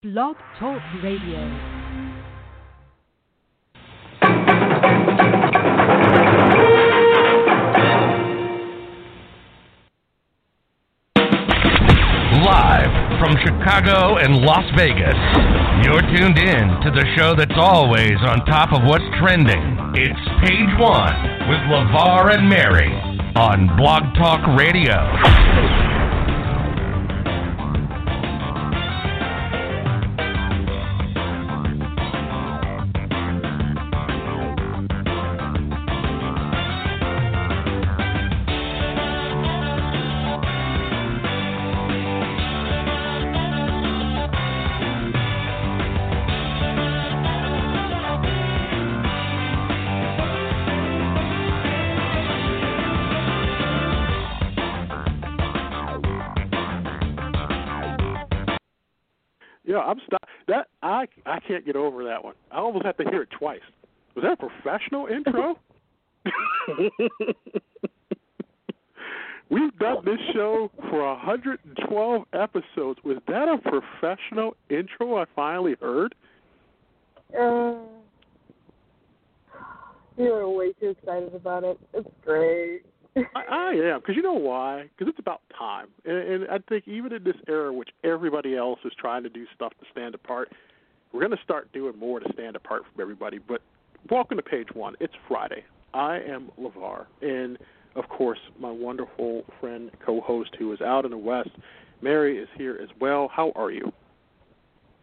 Blog Talk Radio. Live from Chicago and Las Vegas, you're tuned in to the show that's always on top of what's trending. It's Page One with LeVar and Mary on Blog Talk Radio. Can't get over that one. I almost have to hear it twice. Was that a professional intro? We've done this show for 112 episodes. Was that a professional intro I finally heard? Uh, you're way too excited about it. It's great. I, I am, because you know why? Because it's about time. And, and I think even in this era, which everybody else is trying to do stuff to stand apart, we're going to start doing more to stand apart from everybody. But welcome to page one. It's Friday. I am LeVar. And, of course, my wonderful friend, co host, who is out in the West, Mary, is here as well. How are you?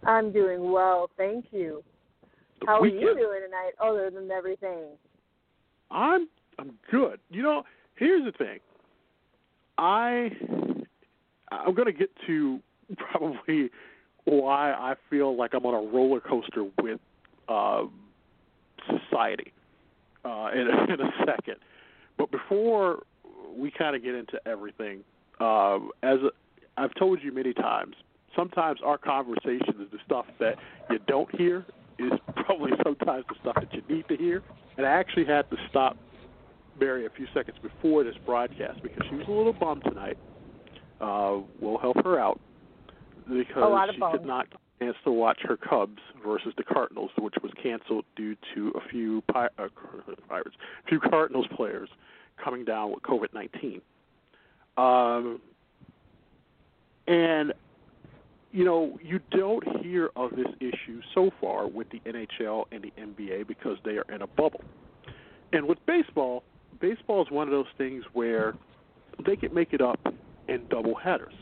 I'm doing well, thank you. The How weekend. are you doing tonight, other than everything? I'm I'm good. You know, here's the thing. I I'm going to get to probably why I feel like I'm on a roller coaster with uh, society uh, in, a, in a second. But before we kind of get into everything, uh, as I've told you many times, sometimes our conversation is the stuff that you don't hear is probably sometimes the stuff that you need to hear. And I actually had to stop Mary a few seconds before this broadcast because she was a little bummed tonight. Uh, we'll help her out because A lot of she bums. could not get chance to watch her Cubs versus the Cardinals, which was canceled due to a few pi- uh, Pirates, a few Cardinals players coming down with COVID nineteen. Um, and you know, you don't hear of this issue so far with the NHL and the NBA because they are in a bubble. And with baseball, baseball is one of those things where they can make it up in double headers.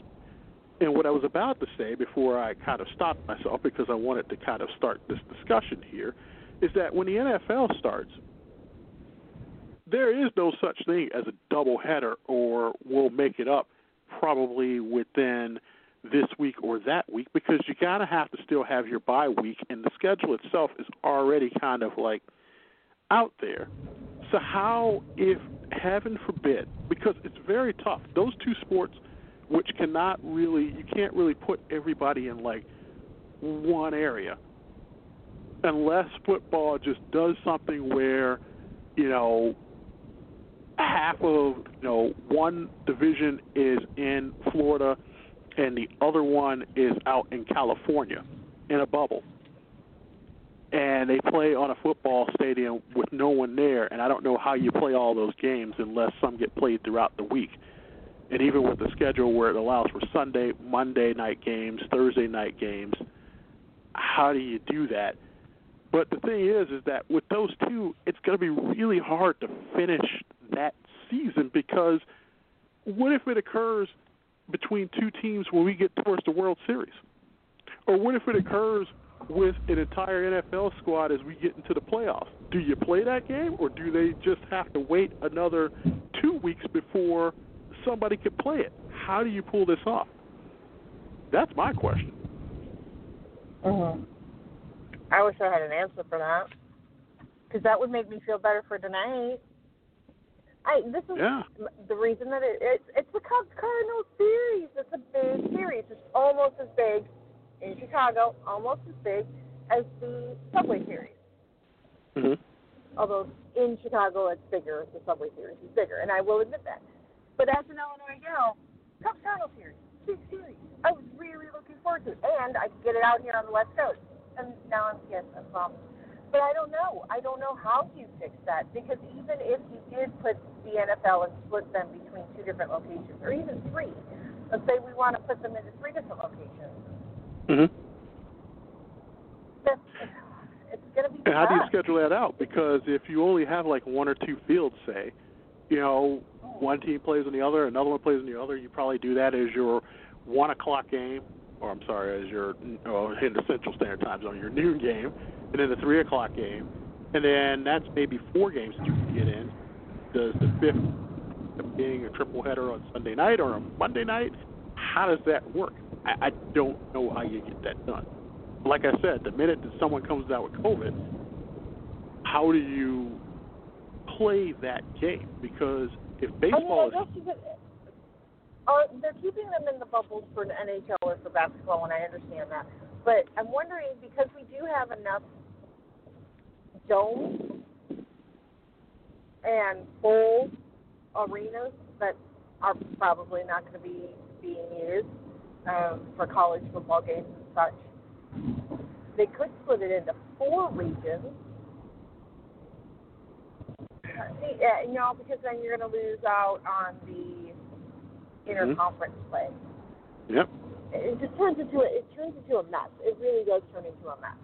And what I was about to say before I kind of stopped myself because I wanted to kind of start this discussion here is that when the NFL starts, there is no such thing as a double header or we'll make it up probably within this week or that week because you got to have to still have your bye week and the schedule itself is already kind of like out there. So how if heaven forbid because it's very tough. Those two sports which cannot really you can't really put everybody in like one area unless football just does something where you know half of you know one division is in Florida and the other one is out in California in a bubble. And they play on a football stadium with no one there, and I don't know how you play all those games unless some get played throughout the week. And even with the schedule where it allows for Sunday, Monday night games, Thursday night games, how do you do that? But the thing is, is that with those two, it's going to be really hard to finish that season because what if it occurs between two teams when we get towards the World Series? Or what if it occurs with an entire NFL squad as we get into the playoffs? Do you play that game, or do they just have to wait another two weeks before somebody can play it? How do you pull this off? That's my question. Mm-hmm. I wish I had an answer for that, because that would make me feel better for tonight. I this is Yeah. the reason that it, it's it's the Cubs Cardinals series. It's a big series. It's almost as big in Chicago, almost as big as the Subway series. Mm-hmm. Although in Chicago it's bigger, the Subway series is bigger, and I will admit that. But as an Illinois gal, Cubs Cardinals series, big series. I was really looking forward to it, and I could get it out here on the West Coast. And now I'm yes, I'm bummed. But I don't know. I don't know how you fix that because even if you did put the NFL and split them between two different locations, or even three, let's say we want to put them into three different locations. Mm-hmm. That's, it's going to be. And how do you schedule that out? Because if you only have like one or two fields, say, you know, one team plays on the other, another one plays on the other, you probably do that as your one o'clock game, or I'm sorry, as your oh, in the Central Standard Time Zone, your noon game, and then the three o'clock game, and then that's maybe four games that you can get in. Does the fifth being a triple header on Sunday night or on Monday night? How does that work? I, I don't know how you get that done. Like I said, the minute that someone comes down with COVID, how do you play that game? Because if baseball I mean, I guess you could. Uh, they're keeping them in the bubbles for the NHL or for basketball, and I understand that. But I'm wondering because we do have enough domes and full arenas that are probably not going to be being used um, for college football games and such. They could split it into four regions. You know, because then you're going to lose out on the interconference play. Mm-hmm. Yep. It just turns into a, it turns into a mess. It really does turn into a mess.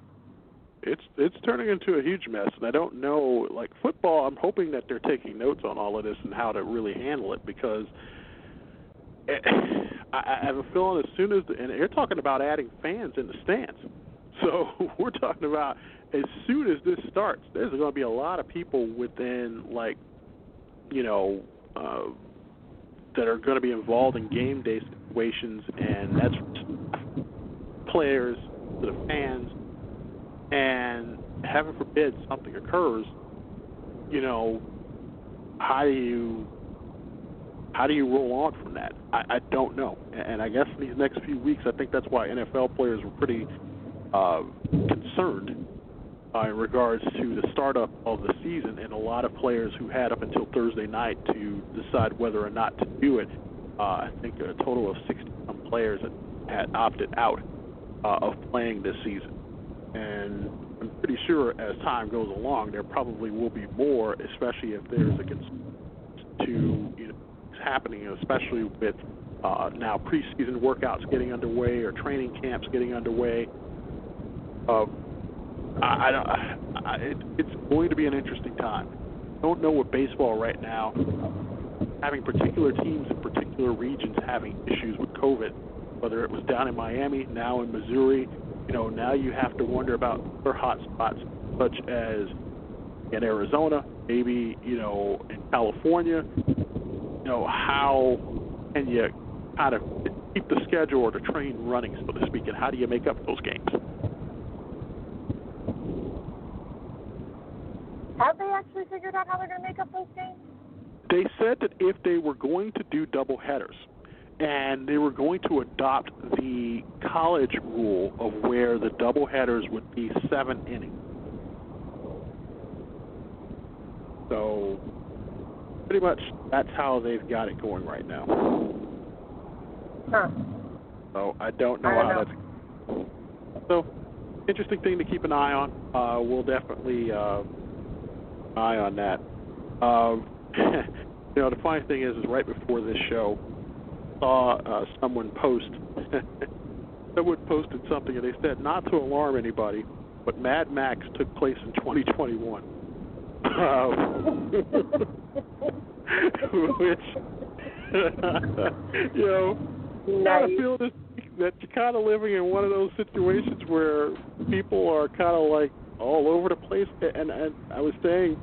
it's it's turning into a huge mess and I don't know like football I'm hoping that they're taking notes on all of this and how to really handle it because eh, it, I, I have a feeling as soon as the, and you're talking about adding fans in the stands. So we're talking about as soon as this starts, there's going to be a lot of people within like you know uh, that are going to be involved in game day situations, and that's players the fans, and heaven forbid something occurs. You know, how do you how do you roll on from that? I, I don't know, and I guess in these next few weeks, I think that's why NFL players were pretty uh, concerned uh, in regards to the startup of the season, and a lot of players who had up until Thursday night to decide whether or not to do it. Uh, I think a total of 60 some players had, opted out uh, of playing this season, and I'm pretty sure as time goes along, there probably will be more, especially if there's a concern to you know happening, especially with uh, now preseason workouts getting underway or training camps getting underway. Uh, I, I don't. I, it, it's going to be an interesting time. Don't know what baseball right now. Having particular teams in particular regions having issues with COVID, whether it was down in Miami, now in Missouri, you know, now you have to wonder about other hot spots such as in Arizona, maybe you know in California. You know how can you kind of keep the schedule or the train running, so to speak, and how do you make up those games? Have they actually figured out how they're going to make up those games? They said that if they were going to do double headers and they were going to adopt the college rule of where the double headers would be seven innings. So pretty much that's how they've got it going right now. Huh. So I don't know I don't how know. that's so interesting thing to keep an eye on. Uh, we'll definitely uh, eye on that. Um, you know, the funny thing is, is right before this show, saw uh, someone post. someone posted something, and they said not to alarm anybody, but Mad Max took place in 2021. Um, which, you know, kind of feel this that you're kind of living in one of those situations where people are kind of like all over the place. And and I was saying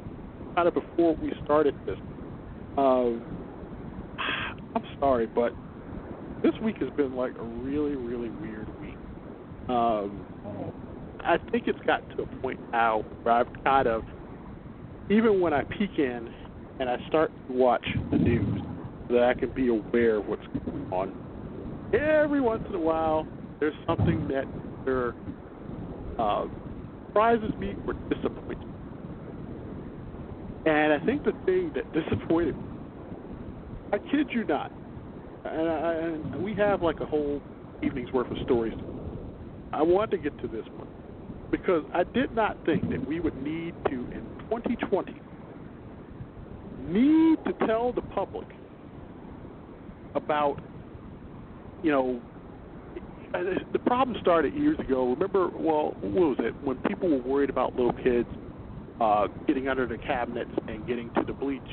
kind of before we started this, um, I'm sorry, but this week has been like a really really weird week. Um, I think it's gotten to a point now where I've kind of, even when I peek in and I start to watch the news, that I can be aware of what's going on. Every once in a while, there's something that either uh, surprises me or disappoints me. And I think the thing that disappointed me, I kid you not, and, I, and we have like a whole evening's worth of stories. I want to get to this one because I did not think that we would need to in 2020 need to tell the public about you know the problem started years ago. Remember, well, what was it when people were worried about little kids uh, getting under the cabinets and getting to the bleach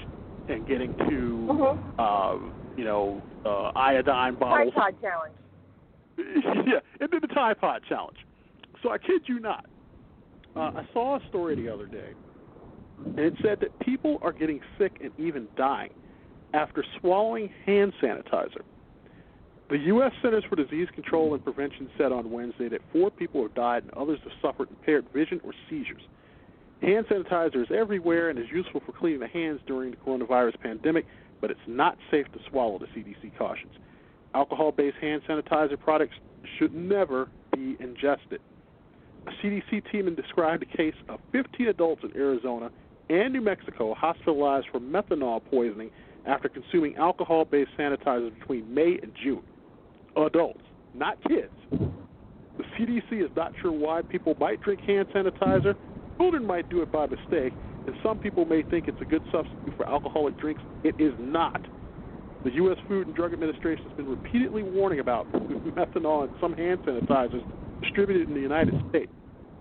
and getting to Mhm. uh, you know uh, iodine bottles. Tide Pod challenge. yeah, and then the Tide Pod challenge. So I kid you not. Uh, I saw a story the other day, and it said that people are getting sick and even dying after swallowing hand sanitizer. The U.S. Centers for Disease Control and Prevention said on Wednesday that four people have died and others have suffered impaired vision or seizures. Hand sanitizer is everywhere and is useful for cleaning the hands during the coronavirus pandemic, but it's not safe to swallow, the CDC cautions. Alcohol based hand sanitizer products should never be ingested. A CDC team described a case of 15 adults in Arizona and New Mexico hospitalized for methanol poisoning after consuming alcohol based sanitizers between May and June. Adults, not kids. The CDC is not sure why people might drink hand sanitizer. Children might do it by mistake, and some people may think it's a good substitute for alcoholic drinks. It is not. The U.S. Food and Drug Administration has been repeatedly warning about methanol in some hand sanitizers distributed in the United States.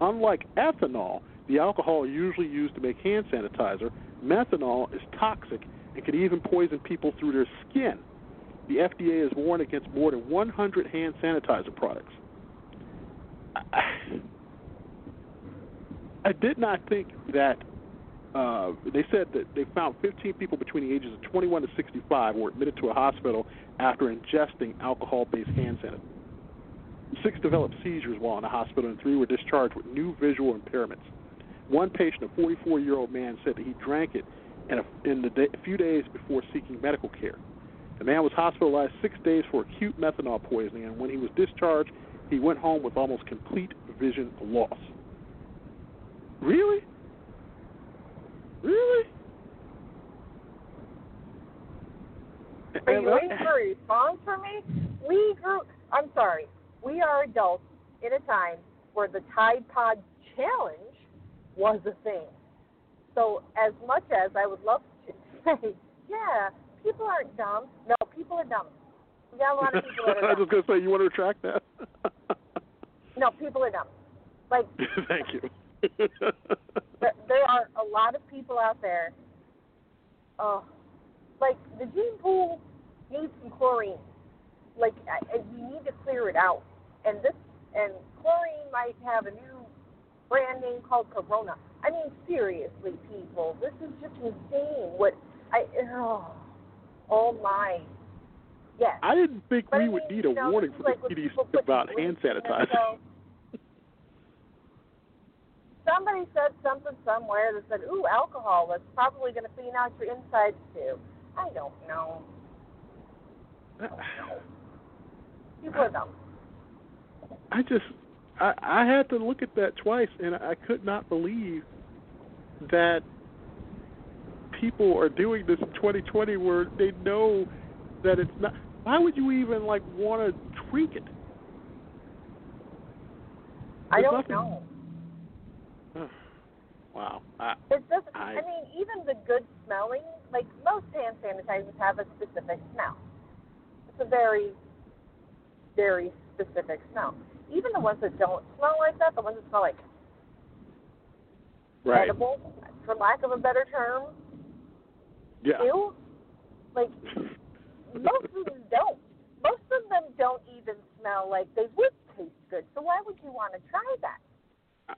Unlike ethanol, the alcohol usually used to make hand sanitizer, methanol is toxic and can even poison people through their skin. The FDA has warned against more than 100 hand sanitizer products. I, I did not think that uh, they said that they found 15 people between the ages of 21 to 65 were admitted to a hospital after ingesting alcohol-based hand sanitizer. Six developed seizures while in the hospital, and three were discharged with new visual impairments. One patient, a 44-year-old man, said that he drank it in a, in the day, a few days before seeking medical care. The man was hospitalized six days for acute methanol poisoning, and when he was discharged, he went home with almost complete vision loss. Really? Really? Are you waiting for a response from me? We grew. I'm sorry. We are adults in a time where the Tide Pod Challenge was a thing. So, as much as I would love to say, yeah, people aren't dumb. No, people are dumb. We got a lot of people that I are was just dumb. gonna say, you want to retract that? No, people are dumb. Like Thank you. there, there are a lot of people out there. Oh, like the gene pool needs some chlorine. Like I, I- we need to clear it out. And this and chlorine might have a new brand name called Corona. I mean, seriously, people, this is just insane. What I oh, oh my, yes. I didn't think But we I would need a you know, warning from like the CDC about hand sanitizer. Somebody said something somewhere that said, "Ooh, alcohol is probably going to clean out your insides too." I don't know. I don't know. People. I just, I, I had to look at that twice, and I could not believe that people are doing this in 2020 where they know that it's not. Why would you even like want to tweak it? I don't nothing- know. Wow. I, It doesn't. I- I mean, even the good smelling, like most hand sanitizers have a specific smell. It's a very, very specific smell. Even the ones that don't smell like that, the ones that smell like right. edible, for lack of a better term, Yeah. ew. Like most of them don't. Most of them don't even smell like they would taste good. So why would you want to try that?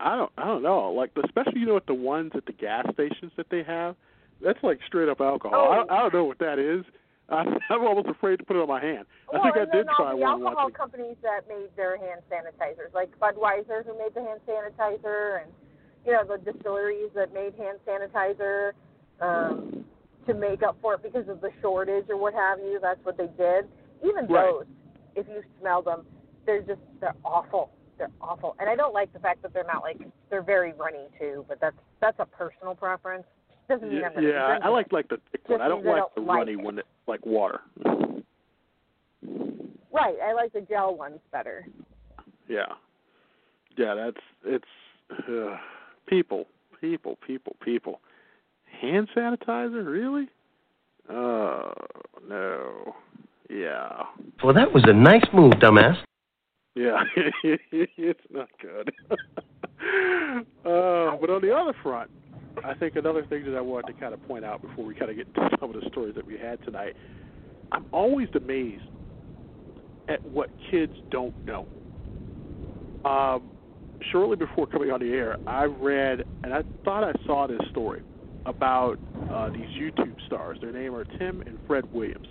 I don't I don't know. Like especially you know at the ones at the gas stations that they have, that's like straight up alcohol. Oh. I, don't- I don't know what that is. I, I'm almost afraid to put it on my hand. I well, think I did try the one once. alcohol companies that made their hand sanitizers, like Budweiser, who made the hand sanitizer, and you know the distilleries that made hand sanitizer um, to make up for it because of the shortage or what have you. That's what they did. Even Right. those, if you smell them, they're just they're awful. They're awful, and I don't like the fact that they're not like they're very runny too. But that's that's a personal preference. Doesn't mean Yeah, I'm yeah I like like the thick one. I don't I like don't the like runny it. one that like water. Right. I like the gel ones better. Yeah. Yeah, that's it's uh, people, people, people, people. Hand sanitizer, really? Oh no. Yeah. Well, that was a nice move, dumbass. Yeah, it's not good. uh, but on the other front, I think another thing that I wanted to kind of point out before we kind of get into some of the stories that we had tonight, I'm always amazed at what kids don't know. Um, shortly before coming on the air, I read and I thought I saw this story about uh, these YouTube stars. Their name are Tim and Fred Williams,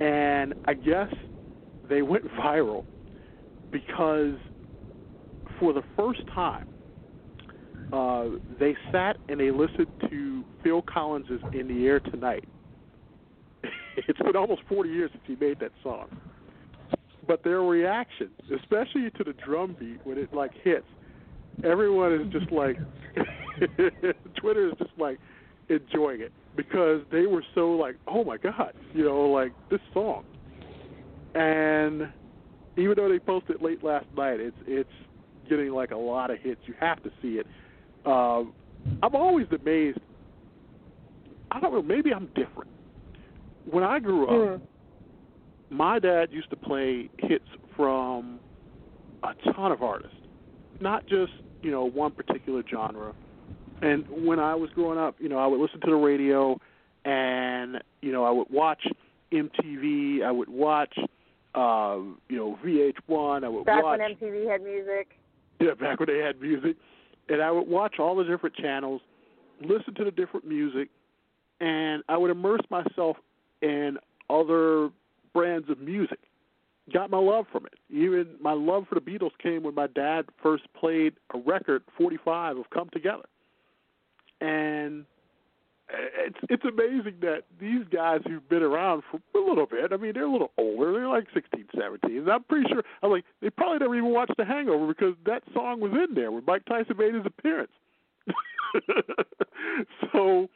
and I guess they went viral because for the first time uh, they sat and they listened to Phil Collins's "In the Air Tonight." it's been almost 40 years since he made that song, but their reaction, especially to the drum beat when it like hits, everyone is just like, Twitter is just like enjoying it because they were so like, oh my god, you know, like this song, and even though they posted late last night, it's it's getting like a lot of hits. You have to see it. Um, I'm always amazed. I don't know. Maybe I'm different. When I grew up, Mm. my dad used to play hits from a ton of artists, not just you know one particular genre. And when I was growing up, you know, I would listen to the radio, and you know, I would watch MTV. I would watch, uh, you know, VH1. I would Back watch. when MTV had music. Yeah, back when they had music. And I would watch all the different channels, listen to the different music, and I would immerse myself in other brands of music. Got my love from it. Even my love for the Beatles came when my dad first played a record, 45 of Come Together. And it's it's amazing that these guys who've been around for a little bit, I mean, they're a little older. They're like 16, 17. And I'm pretty sure, I'm like, they probably never even watched The Hangover because that song was in there when Mike Tyson made his appearance. so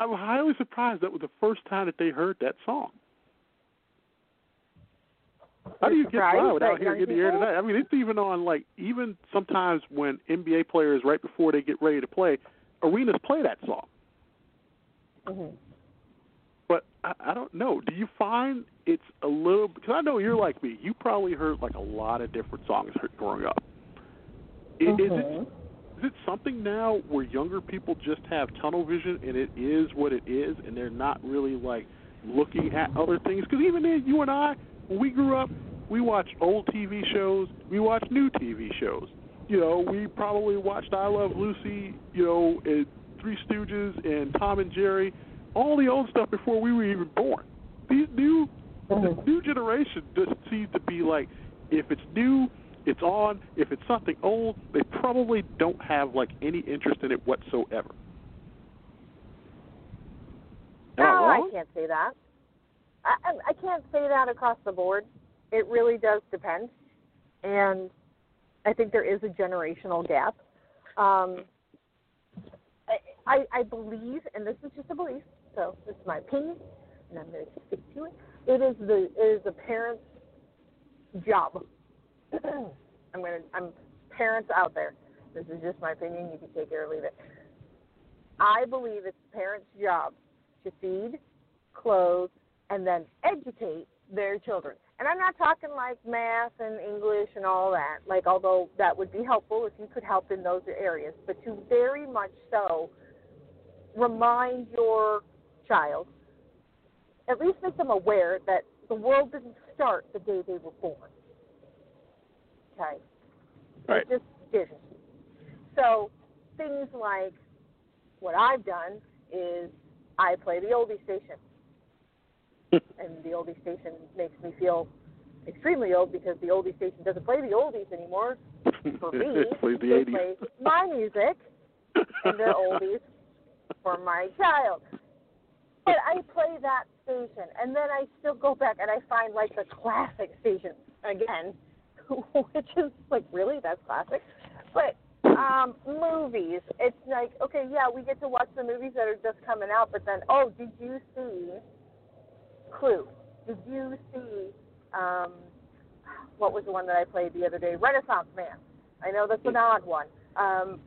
I'm highly surprised that was the first time that they heard that song. How do you get by without hearing in the air tonight? I mean, it's even on like even sometimes when NBA players right before they get ready to play, arenas play that song. hmm But I, I don't know. Do you find it's a little? Because I know you're like me. You probably heard like a lot of different songs growing up. Is, Mhm. it is it something now where younger people just have tunnel vision and it is what it is, and they're not really like looking at other things? Because even then, you and I, when we grew up, we watched old TV shows, we watched new TV shows. You know, we probably watched I Love Lucy, you know, and Three Stooges and Tom and Jerry, all the old stuff before we were even born. These new the Mhm. new generation just seems to be like if it's new, it's on. If it's something old, they probably don't have like any interest in it whatsoever. Am no, I I can't say that. I, I I can't say that across the board. It really does depend, and I think there is a generational gap. Um, I, I believe, and this is just a belief, so this is my opinion, and I'm going to stick to it. It is the it is the parents' job. I'm going to I'm parents out there. This is just my opinion. You can take it or leave it. I believe it's the parents' job to feed, clothe, and then educate their children. And I'm not talking like math and English and all that, like although that would be helpful if you could help in those areas, but to very much so remind your child, at least make them aware that the world didn't start the day they were born. Okay? Right. It just didn't. So things like what I've done is I play the oldie station. And the oldie station makes me feel extremely old because the oldie station doesn't play the oldies anymore. For me, plays the they 80s. play my music and their oldies for my child. But I play that station, and then I still go back and I find like the classic stations again, which is like really that's classic. But um, movies, it's like okay, yeah, we get to watch the movies that are just coming out, but then oh, did you see Clue? Did you see Um, what was the one that I played the other day? Renaissance Man. I know that's an odd one. Um,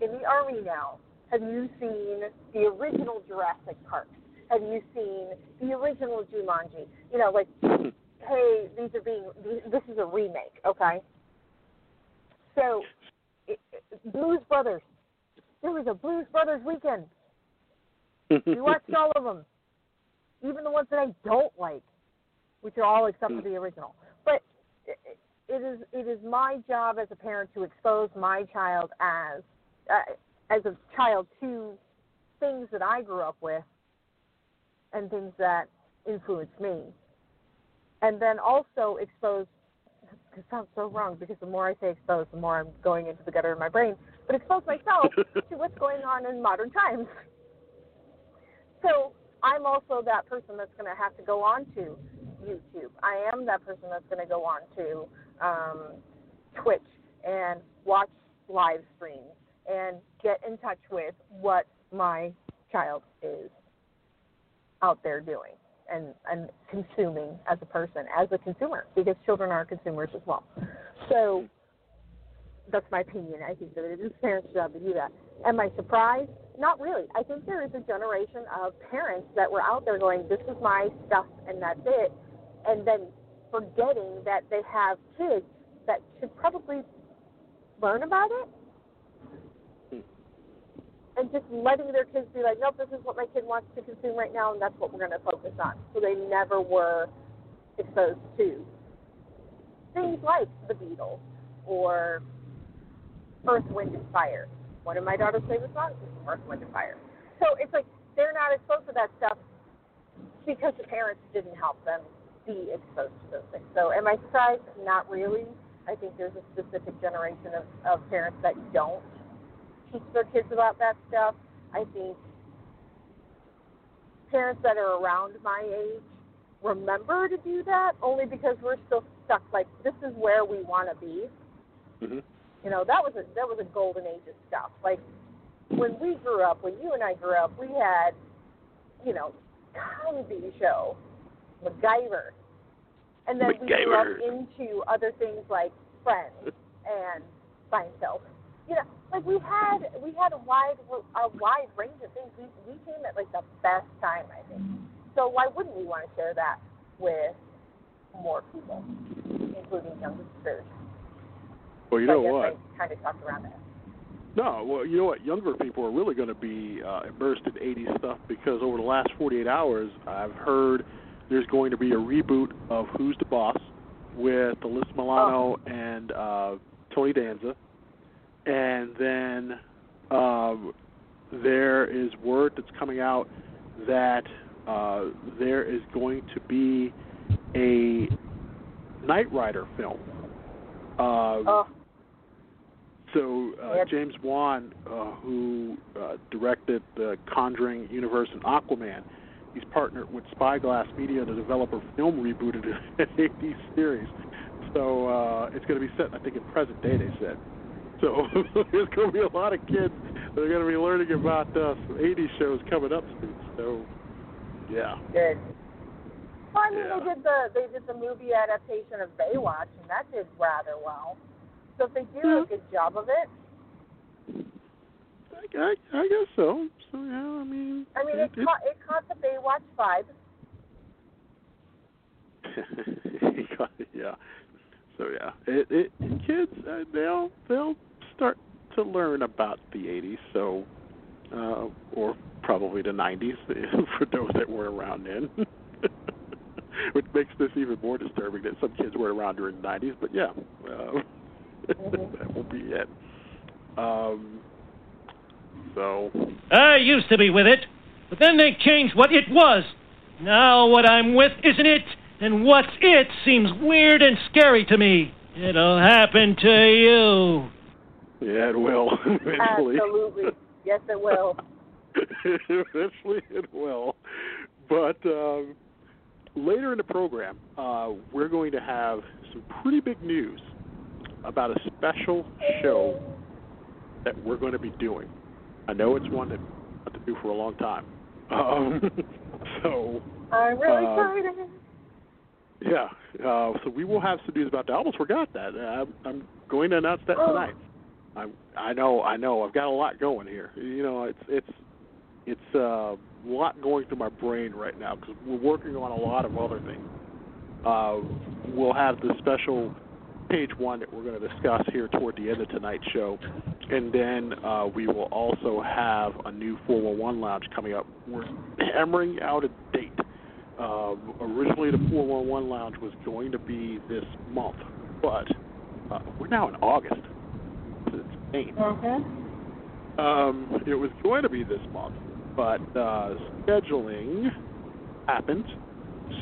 in the army now, have you seen the original Jurassic Park? Have you seen the original Jumanji? You know, like, hey, these are being, this is a remake, okay? So, it, it, Blues Brothers. There was a Blues Brothers weekend. We watched all of them, even the ones that I don't like, which are all except for the original. But it, it is it is my job as a parent to expose my child as uh, as a child to things that I grew up with and things that influenced me, and then also expose. It sounds so wrong because the more I say expose, the more I'm going into the gutter in my brain. But expose myself to what's going on in modern times. So I'm also that person that's going to have to go on to YouTube. I am that person that's going to go on to um, Twitch and watch live streams and get in touch with what my child is out there doing and and consuming as a person, as a consumer, because children are consumers as well. So that's my opinion. I think that it is parents' job to do that. Am I surprised? Not really. I think there is a generation of parents that were out there going, "This is my stuff, and that's it," and then forgetting that they have kids that should probably learn about it hmm. and just letting their kids be like, nope, this is what my kid wants to consume right now, and that's what we're going to focus on. So they never were exposed to things like the Beatles or Earth, Wind, and Fire. One of my daughter's favorite songs is Earth, Wind, and Fire. So it's like they're not exposed to that stuff because the parents didn't help them be exposed to those things. So am I surprised? Not really. I think there's a specific generation of, of parents that don't teach their kids about that stuff. I think parents that are around my age remember to do that only because we're still stuck like this is where we want to be. Mm-hmm. You know, that was a that was a golden age of stuff. Like when we grew up, when you and I grew up, we had, you know, Cosby Show, MacGyver, and then we grew up into other things like Friends and Seinfeld. You know, like we had we had a wide a wide range of things. We we came at like the best time, I think. So why wouldn't we want to share that with more people, including younger sisters? Well, you so know what? I kind of talked around that. No, well, you know what? Younger people are really going to be uh, immersed in 80s stuff because over the last 48 hours, I've heard there's going to be a reboot of Who's the Boss with Alyssa Milano and uh, Tony Danza, and then um, there is word that's coming out that uh, there is going to be a Knight Rider film. Um, Oh, so uh, James Wan, uh, who uh, directed the Conjuring universe and Aquaman, he's partnered with Spyglass Media to develop a film rebooted an 80s series. So uh, it's going to be set, I think, in present day. They said. So there's going to be a lot of kids that are going to be learning about uh, some 80s shows coming up soon. So yeah, good. Well, I mean, Yeah. they did the they did the movie adaptation of Baywatch, and that did rather well. So if they do a good job of it, I, I, I guess so. So yeah, I mean, I mean, it, it, caught, it caught the Baywatch vibe. yeah. So yeah, it, it kids uh, they'll they'll start to learn about the 80s. So uh, or probably the 90s for those that were around then. Which makes this even more disturbing that some kids were around during the 90s. But yeah, uh, That won't be it. Um, so I used to be with it, but then they changed what it was. Now what I'm with isn't it, and what's it seems weird and scary to me. It'll happen to you. yeah, it will eventually. Absolutely, yes, it will. Eventually it will. But um, later in the program, uh, we're going to have some pretty big news about a special show that we're going to be doing. I know it's one that I've to do for a long time. Um, so I'm really Uh, excited. Yeah. Uh, so we will have some news about that. I almost forgot that. Uh, I'm, I'm going to announce that tonight. I I know I know I've got a lot going here. You know it's it's it's uh, a lot going through my brain right now because we're working on a lot of other things. Uh, we'll have the special page one that we're going to discuss here toward the end of tonight's show, and then uh, we will also have a new 411 lounge coming up. We're hammering out a date. Uh, originally, the 411 lounge was going to be this month, but uh, we're now in August. It's Maine. Mm-hmm. Um, it was going to be this month, but uh, scheduling happened,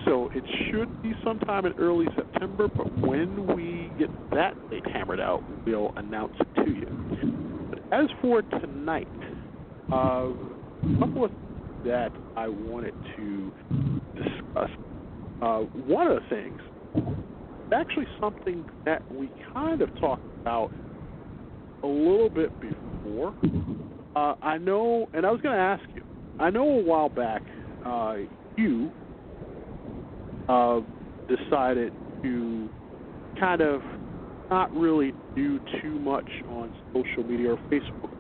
so it should be sometime in early September. But when we get that date hammered out, we'll announce it to you. But as for tonight, uh, a couple of that I wanted to discuss. Uh, one of the things, actually something that we kind of talked about a little bit before. Uh, I know, and I was going to ask you. I know a while back uh, you uh, decided to kind of not really do too much on social media or Facebook.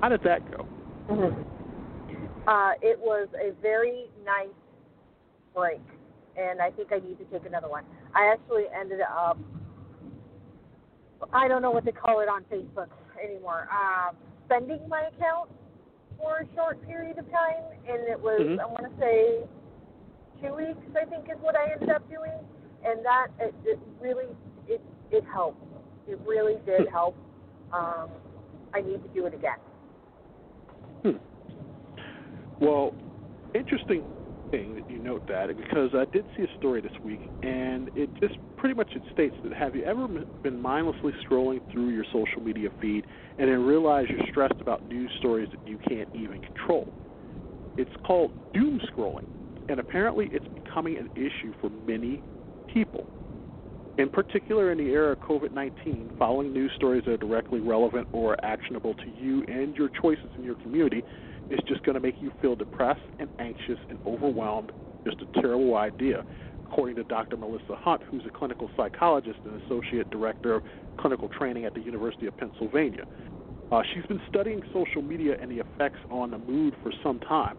How did that go? Mm-hmm. Uh, it was a very nice break, and I think I need to take another one. I actually ended up, I don't know what to call it on Facebook anymore, um, spending my account for a short period of time, and it was, Mhm. I want to say, two weeks, I think is what I ended up doing, and that, it, it really, it, it helped. It really did help. Um, I need to do it again. Hmm. Well, interesting thing that you note that because I did see a story this week, and it just pretty much it states that have you ever been mindlessly scrolling through your social media feed and then realize you're stressed about news stories that you can't even control? It's called doom scrolling, and apparently it's becoming an issue for many people. In particular, in the era of COVID 19, following news stories that are directly relevant or actionable to you and your choices in your community is just going to make you feel depressed and anxious and overwhelmed. Just a terrible idea, according to Dr. Melissa Hunt, who's a clinical psychologist and associate director of clinical training at the University of Pennsylvania. Uh, she's been studying social media and the effects on the mood for some time,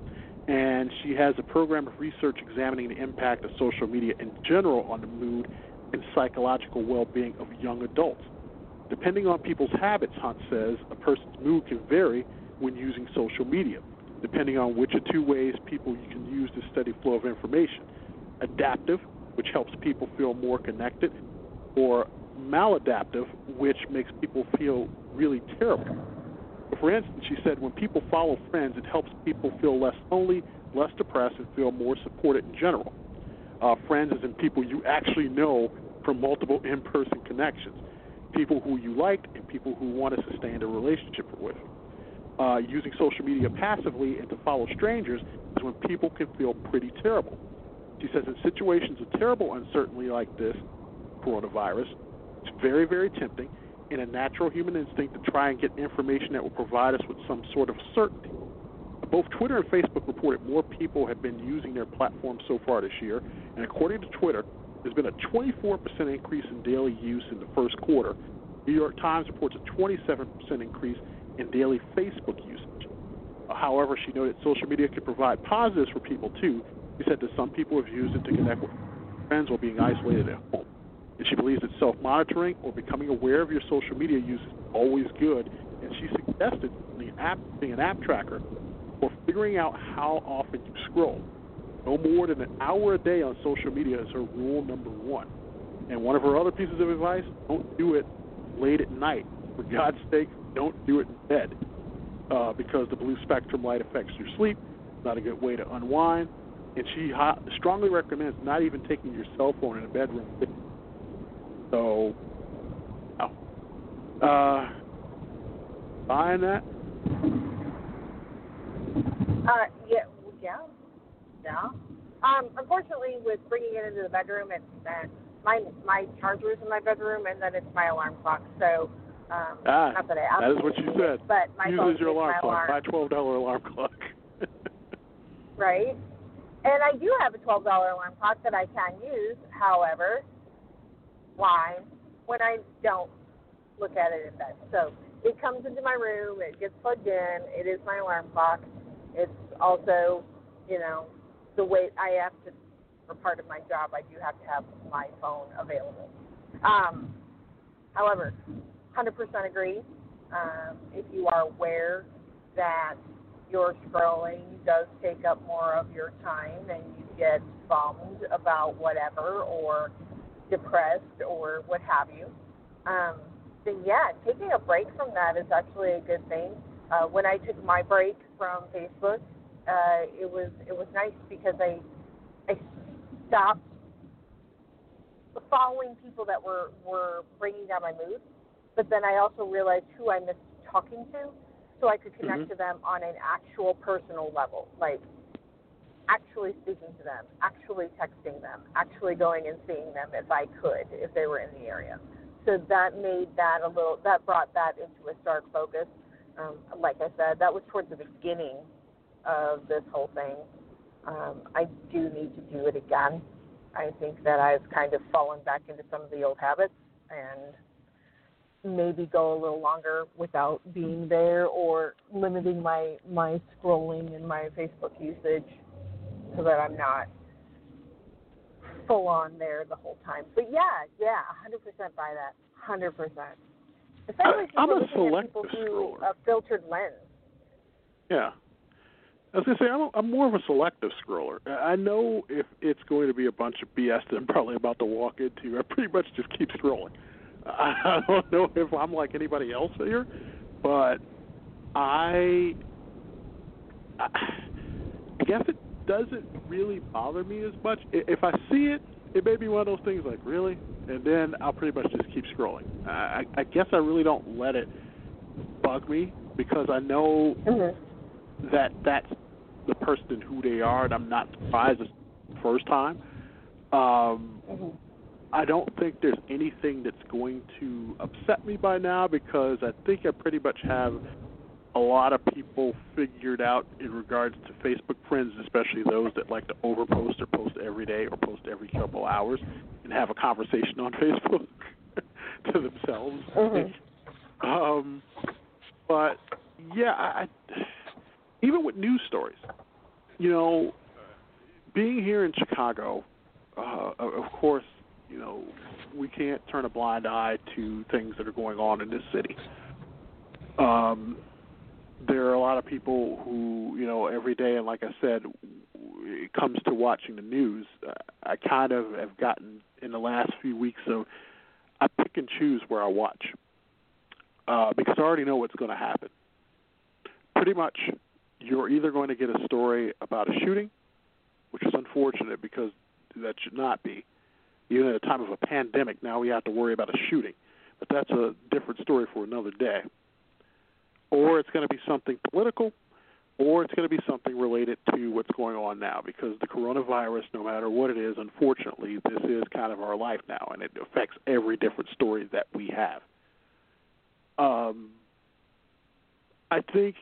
and she has a program of research examining the impact of social media in general on the mood and psychological well being of young adults. Depending on people's habits, Hunt says, a person's mood can vary when using social media, depending on which of two ways people you can use the steady flow of information adaptive, which helps people feel more connected, or maladaptive, which makes people feel really terrible. For instance, she said when people follow friends, it helps people feel less lonely, less depressed, and feel more supported in general. Uh, friends is in people you actually know from multiple in person connections, people who you like, and people who want to sustain a relationship with. Uh, using social media passively and to follow strangers is when people can feel pretty terrible. She says in situations of terrible uncertainty like this, coronavirus, it's very, very tempting and a natural human instinct to try and get information that will provide us with some sort of certainty. Both Twitter and Facebook reported more people have been using their platforms so far this year, and according to Twitter, there's been a 24% increase in daily use in the first quarter. New York Times reports a 27% increase in daily Facebook usage. Uh, however, she noted social media can provide positives for people too. She said that some people have used it to connect with friends while being isolated at home. And she believes that self monitoring or becoming aware of your social media use is always good. And she suggested the app, being an app tracker or figuring out how often you scroll. No more than an hour a day on social media is her rule number one. And one of her other pieces of advice don't do it late at night. For God's sake, don't do it in bed uh, because the blue spectrum light affects your sleep. Not a good way to unwind. And she strongly recommends not even taking your cell phone in a bedroom. So, no. Uh, buying that? Uh, yeah, yeah, yeah. Um, unfortunately, with bringing it into the bedroom, it's that my my charger is in my bedroom, and then it's my alarm clock. So, um, Ah, not that I that is what need said. it, But my Use phone your is alarm my clock. alarm, Buy twelve dollar alarm clock. right? And I do have a $12 alarm clock that I can use. However, why? When I don't look at it in bed. So it comes into my room, it gets plugged in, it is my alarm clock. It's also, you know, the way I have to, for part of my job, I do have to have my phone available. Um, however, 100% agree. Um, if you are aware that your scrolling does take up more of your time and you get bummed about whatever or depressed or what have you, um, then yeah, taking a break from that is actually a good thing. Uh, when I took my break from Facebook, uh, it was it was nice because I I stopped following people that were were bringing down my mood, but then I also realized who I missed talking to, so I could connect Mhm. to them on an actual personal level, like actually speaking to them, actually texting them, actually going and seeing them if I could, if they were in the area. So that made that a little, that brought that into a stark focus. Um, like I said, that was towards the beginning of this whole thing. Um, I do need to do it again. I think that I've kind of fallen back into some of the old habits and maybe go a little longer without being there or limiting my my scrolling and my Facebook usage so that I'm not full on there the whole time. But yeah, yeah, 100% buy that. 100%. Especially I'm a people through scroller. a filtered lens. Yeah. I was gonna say I'm, I'm more of a selective scroller. I know if it's going to be a bunch of BS that I'm probably about to walk into, I pretty much just keep scrolling. I don't know if I'm like anybody else here, but I, I guess it doesn't really bother me as much. If I see it, it may be one of those things like really, and then I'll pretty much just keep scrolling. I, I guess I really don't let it bug me because I know Mm-hmm. that that's the person and who they are, and I'm not surprised it's the first time. Um, Mm-hmm. I don't think there's anything that's going to upset me by now because I think I pretty much have a lot of people figured out in regards to Facebook friends, especially those that like to overpost or post every day or post every couple hours and have a conversation on Facebook to themselves. Mhm. Um, but yeah, I, even with news stories, you know, being here in Chicago, uh, of of course, you know, we can't turn a blind eye to things that are going on in this city. Um, there are a lot of people who, you know, every day, and like I said, it comes to watching the news. I kind of have gotten in the last few weeks, so I pick and choose where I watch uh, because I already know what's going to happen. Pretty much, you're either going to get a story about a shooting, which is unfortunate because that should not be. Even at a time of a pandemic, now we have to worry about a shooting, but that's a different story for another day. Or it's going to be something political, or it's going to be something related to what's going on now because the coronavirus, no matter what it is, unfortunately, this is kind of our life now, and it affects every different story that we have. Um, I think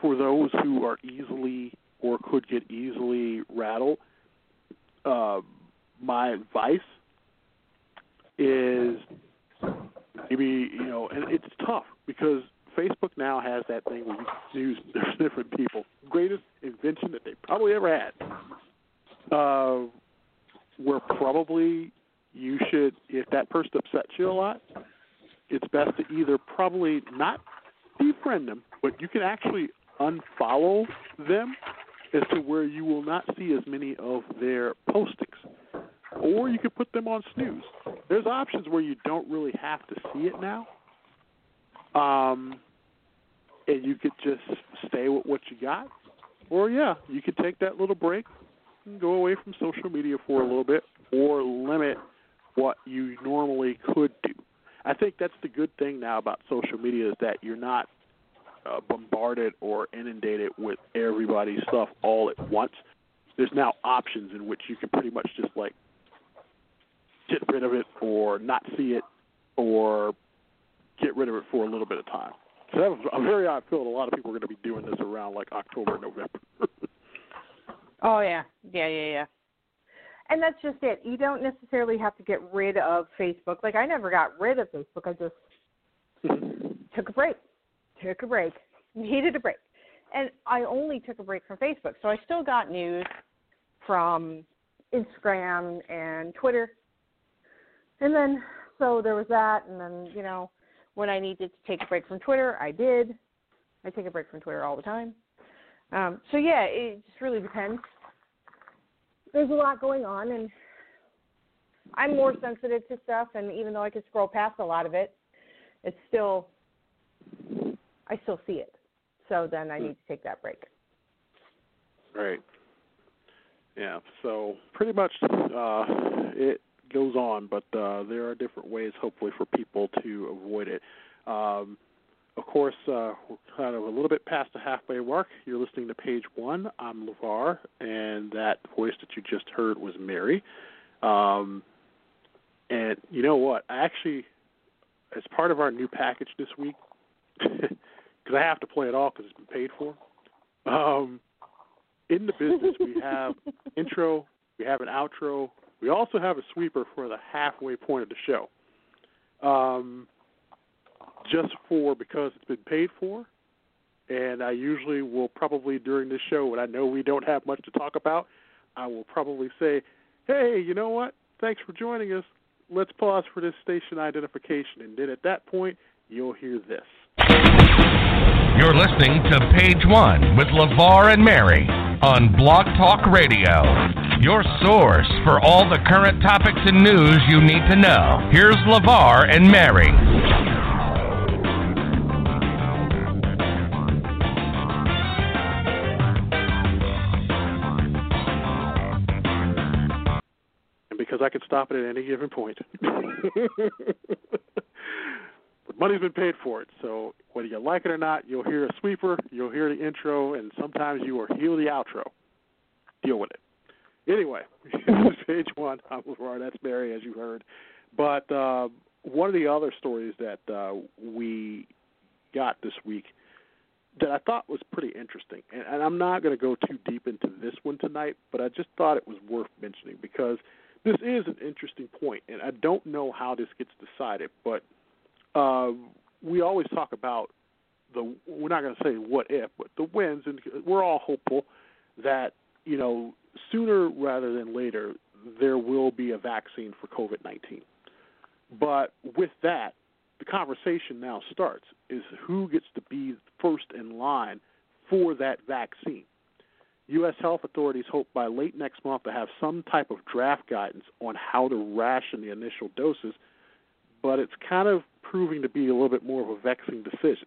for those who are easily or could get easily rattled, uh, my advice is maybe you know, and it's tough because Facebook now has that thing where you can use different people. Greatest invention that they probably ever had. Uh, where probably you should, if that person upsets you a lot, it's best to either probably not befriend them, but you can actually unfollow them as to where you will not see as many of their postings. Or you could put them on snooze. There's options where you don't really have to see it now. Um, and you could just stay with what you got. Or, yeah, you could take that little break and go away from social media for a little bit or limit what you normally could do. I think that's the good thing now about social media is that you're not uh, bombarded or inundated with everybody's stuff all at once. There's now options in which you can pretty much just like get rid of it or not see it or get rid of it for a little bit of time. So that was a very odd feel. A lot of people are going to be doing this around like October, November. Oh yeah, yeah, yeah, yeah. And that's just it. You don't necessarily have to get rid of Facebook. Like I never got rid of Facebook. I just took a break. Took a break. Needed a break. And I only took a break from Facebook. So I still got news from Instagram and Twitter. And then so there was that and then, you know, when I needed to take a break from Twitter, I did. I take a break from Twitter all the time. Um, so yeah, it just really depends. There's a lot going on, and I'm more sensitive to stuff. And even though I can scroll past a lot of it, it's still I still see it. So then I need to take that break. Right. Yeah. So pretty much uh, it goes on, but uh, there are different ways, hopefully, for people to avoid it. Um, of course, uh, we're kind of a little bit past the halfway mark. You're listening to page one. I'm LeVar, and that voice that you just heard was Mary. Um, and you know what? I actually, as part of our new package this week, because I have to play it all because it's been paid for. Um, in the business, we have intro, we have an outro, we also have a sweeper for the halfway point of the show. Um, just for because it's been paid for. And I usually will probably during this show when I know we don't have much to talk about, I will probably say, "Hey, you know what? Thanks for joining us. Let's pause for this station identification." And then at that point, you'll hear this. You're listening to Page One with LeVar and Mary on Blog Talk Radio. Your source for all the current topics and news you need to know. Here's LeVar and Mary. and because I can stop it at any given point. money's been paid for it, so whether you like it or not, you'll hear a sweeper, you'll hear the intro, and sometimes you will hear the outro. Deal with it. Anyway, this is page one. I'm LeVar. That's Mary, as you heard. But uh, one of the other stories that uh, we got this week that I thought was pretty interesting, and, and I'm not going to go too deep into this one tonight, but I just thought it was worth mentioning because this is an interesting point, and I don't know how this gets decided, but uh, we always talk about the. We're not going to say what if, but the wins, and we're all hopeful that you know sooner rather than later there will be a vaccine for COVID-19. But with that, the conversation now starts: is who gets to be first in line for that vaccine? U.S. health authorities hope by late next month to have some type of draft guidance on how to ration the initial doses, but it's kind of proving to be a little bit more of a vexing decision.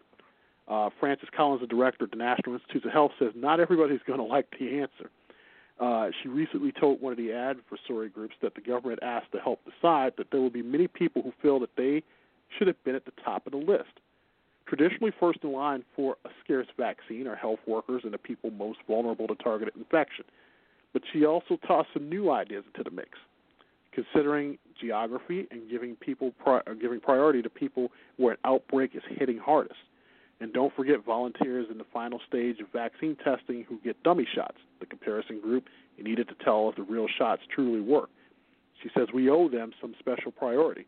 Uh, Francis Collins, the director of the National Institutes of Health, says not everybody's going to like the answer. Uh, she recently told one of the adversary groups that the government asked to help decide that there will be many people who feel that they should have been at the top of the list. Traditionally, first in line for a scarce vaccine are health workers and the people most vulnerable to targeted infection. But she also tossed some new ideas into the mix, considering geography and giving people pri- uh, giving priority to people where an outbreak is hitting hardest. And don't forget volunteers in the final stage of vaccine testing who get dummy shots, the comparison group you needed to tell if the real shots truly work. She says we owe them some special priority.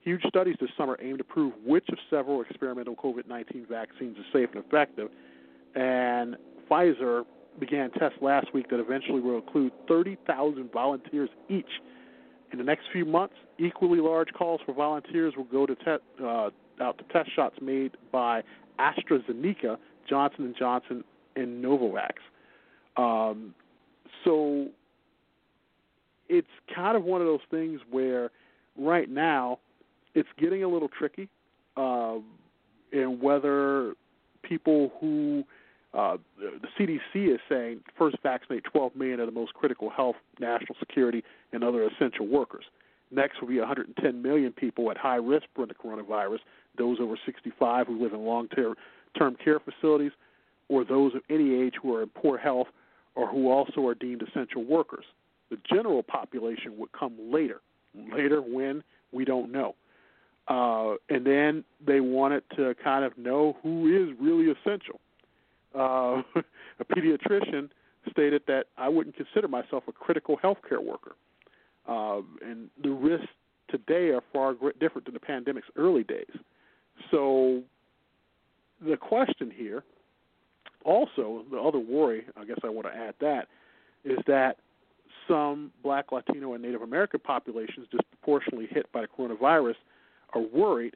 Huge studies this summer aim to prove which of several experimental COVID 19 vaccines is safe and effective. And Pfizer began tests last week that eventually will include 30,000 volunteers each. In the next few months, equally large calls for volunteers will go to te- uh, out to test shots made by AstraZeneca, Johnson & Johnson, and Novavax. Um, so it's kind of one of those things where right now it's getting a little tricky, um, and whether people who uh, the CDC is saying first vaccinate 12 million of the most critical health, national security, and other essential workers. Next will be 110 million people at high risk for the coronavirus, those over 65 who live in long term care facilities, or those of any age who are in poor health or who also are deemed essential workers. The general population would come later. Later when? We don't know. Uh, and then they wanted to kind of know who is really essential. Uh, a pediatrician stated that I wouldn't consider myself a critical healthcare worker. Um, and the risks today are far different than the pandemic's early days. So the question here, also, the other worry, I guess I want to add that, is that some black, Latino, and Native American populations disproportionately hit by the coronavirus are worried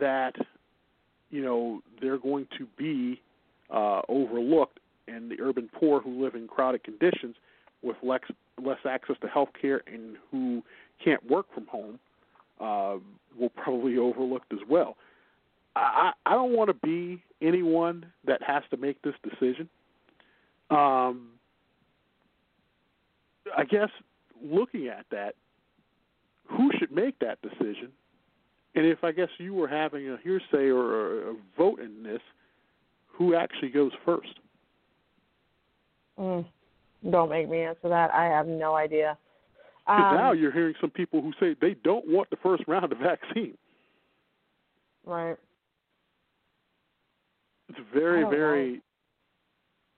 that, you know, they're going to be uh, overlooked and the urban poor who live in crowded conditions with less, less access to health care and who can't work from home uh, will probably be overlooked as well. I, I don't want to be anyone that has to make this decision. Um, I guess looking at that, who should make that decision? And if I guess you were having a hearsay or a, a vote in this, who actually goes first? Mm, don't make me answer that. I have no idea. Because Um, now you're hearing some people who say they don't want the first round of vaccine. right. It's very, very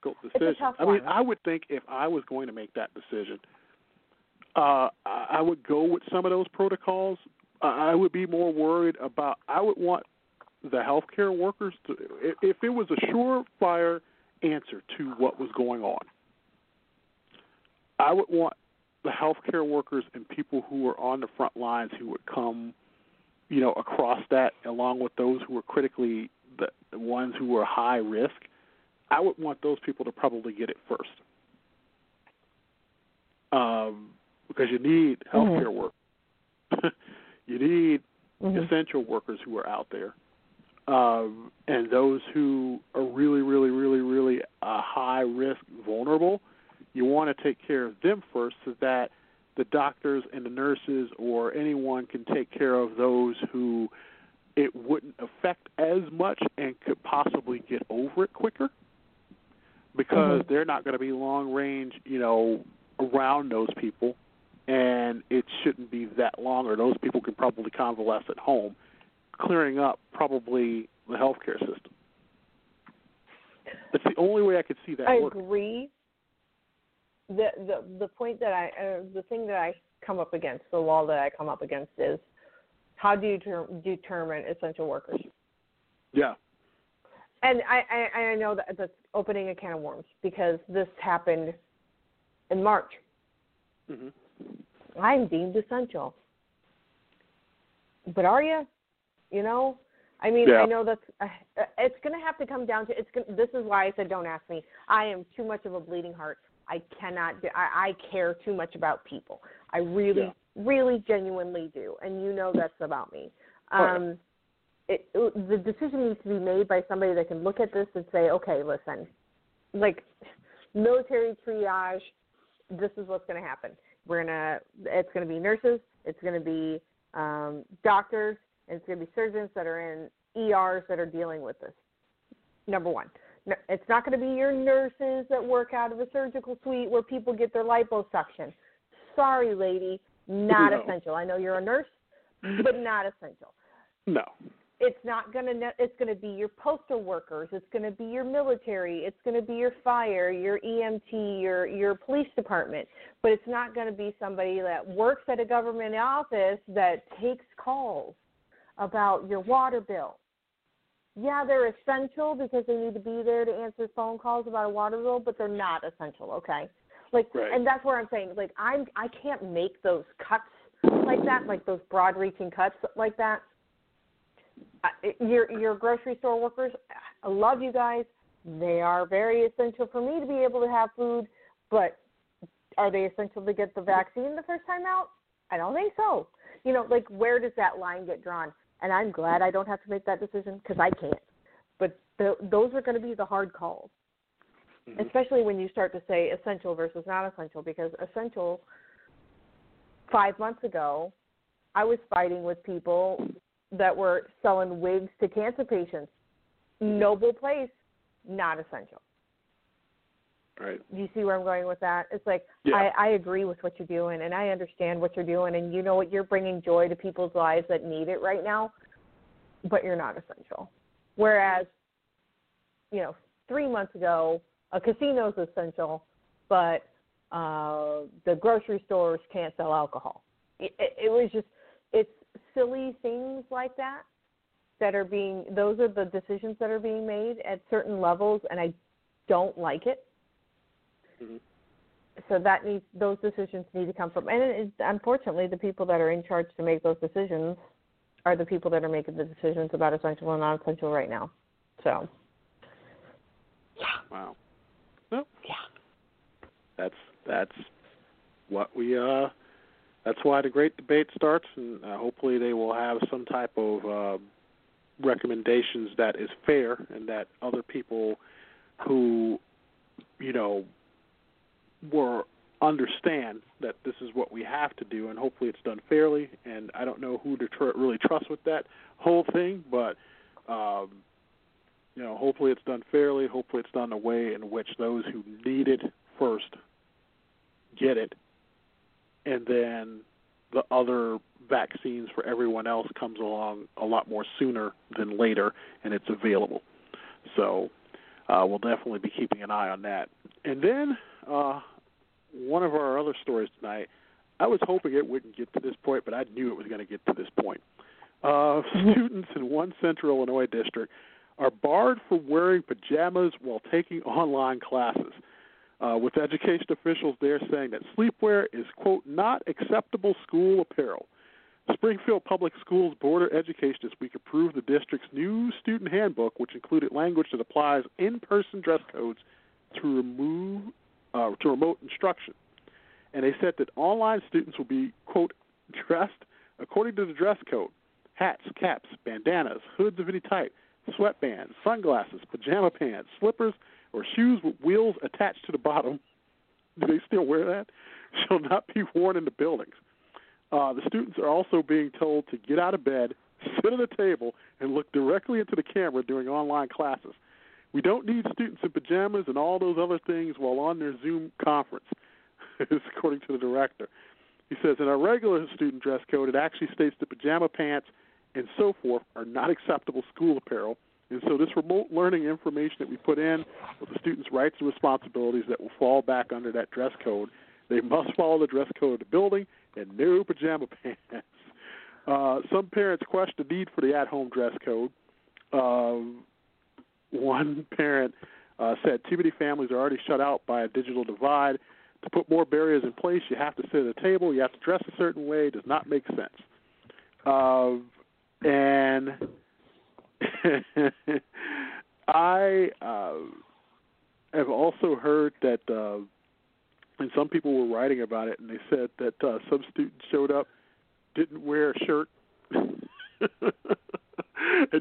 difficult decision. I mean. I would think if I was going to make that decision, uh, I would go with some of those protocols. I would be more worried about. I would want the healthcare workers to, if, it was a surefire answer to what was going on. I would want the healthcare workers and people who are on the front lines who would come, you know, across that, along with those who are critically the, the ones who are high risk. I would want those people to probably get it first, um, because you need healthcare work. you need Mhm. essential workers who are out there, um, and those who are really, really, really, really uh, high risk, vulnerable. You want to take care of them first, so that the doctors and the nurses or anyone can take care of those who it wouldn't affect as much and could possibly get over it quicker because Mhm. they're not going to be long range, you know, around those people and it shouldn't be that long or those people can probably convalesce at home, clearing up probably the healthcare system. That's the only way I could see that I working. agree. The the the point that I uh, the thing that I come up against, the law that I come up against is how do you ter- determine essential workers? Yeah. And I, I I know that that's opening a can of worms because this happened in March. hmm I'm deemed essential. But are you? You know, I mean, Yeah. I know that's uh, it's going to have to come down to it's. Gonna, this is why I said don't ask me. I am too much of a bleeding heart. I cannot. I, I care too much about people. I really, Yeah. really, genuinely do, and you know that's about me. Oh. Um, it, it, the decision needs to be made by somebody that can look at this and say, okay, listen, like military triage. This is what's going to happen. We're gonna. It's going to be nurses. It's going to be um, doctors. And it's going to be surgeons that are in ERs that are dealing with this. Number one. No, It's not going to be your nurses that work out of a surgical suite where people get their liposuction. Sorry, lady, not No. essential. I know you're a nurse, but not essential No. it's not going to it's going to be your postal workers it's going to be your military it's going to be your fire your EMT your your police department but it's not going to be somebody that works at a government office that takes calls about your water bill. Yeah they're essential because they need to be there to answer phone calls about a water bill but they're not essential okay? Like Right. and that's where i'm saying like i'm i can't make those cuts like that like those broad reaching cuts like that. Your your grocery store workers i love you guys. They are very essential for me to be able to have food but are they essential to get the vaccine the first time out? I don't think so. You know like where does that line get drawn and i'm glad i don't have to make that decision because i can't. But the, those are going to be the hard calls. Mhm. especially when you start to say essential versus not essential because essential five months ago i was fighting with people that were selling wigs to cancer patients. Noble place not essential Right. do you see where i'm going with that it's like Yeah. I, I agree with what you're doing and i understand what you're doing and you know what you're bringing joy to people's lives that need it right now but you're not essential whereas you know three months ago a casino's essential but uh, the grocery stores can't sell alcohol. It, it, it was just it's silly things like that that are being those are the decisions that are being made at certain levels, and I don't like it. Mhm. So that needs those decisions need to come from, and it, unfortunately, the people that are in charge to make those decisions are the people that are making the decisions about essential and non-essential right now. So, Yeah. Wow. Well, yeah. that's that's what we uh that's why the great debate starts and uh, hopefully they will have some type of uh, recommendations that is fair and that other people who you know were understand that this is what we have to do and hopefully it's done fairly and I don't know who to tr- really trust with that whole thing but um you know, hopefully it's done fairly. Hopefully it's done a way in which those who need it first get it, and then the other vaccines for everyone else comes along a lot more sooner than later, and it's available. So uh, we'll definitely be keeping an eye on that. And then uh, one of our other stories tonight. I was hoping it wouldn't get to this point, but I knew it was going to get to this point. Uh, students in one central Illinois district are barred from wearing pajamas while taking online classes. Uh, with education officials there saying that sleepwear is, quote, not acceptable school apparel. Springfield Public Schools Board of Education this week approved the district's new student handbook, which included language that applies in-person dress codes to remove uh, to remote instruction. And they said that online students will be, quote, dressed according to the dress code: hats, caps, bandanas, hoods of any type, sweatbands, sunglasses, pajama pants, slippers, or shoes with wheels attached to the bottom. Do they still wear that? Shall not be worn in the buildings. Uh, the students are also being told to get out of bed, sit at a table, and look directly into the camera during online classes. We don't need students in pajamas and all those other things while on their Zoom conference, according to the director. He says in our regular student dress code, it actually states that pajama pants and so forth are not acceptable school apparel. And so this remote learning information that we put in with the students' rights and responsibilities that will fall back under that dress code. They must follow the dress code of the building and no pajama pants. Uh, some parents question the need for the at-home dress code. Uh, one parent uh, said too many families are already shut out by a digital divide. To put more barriers in place, you have to sit at a table, you have to dress a certain way. It does not make sense. Uh, and I uh, have also heard that, uh, and some people were writing about it, and they said that uh, some students showed up, didn't wear a shirt, and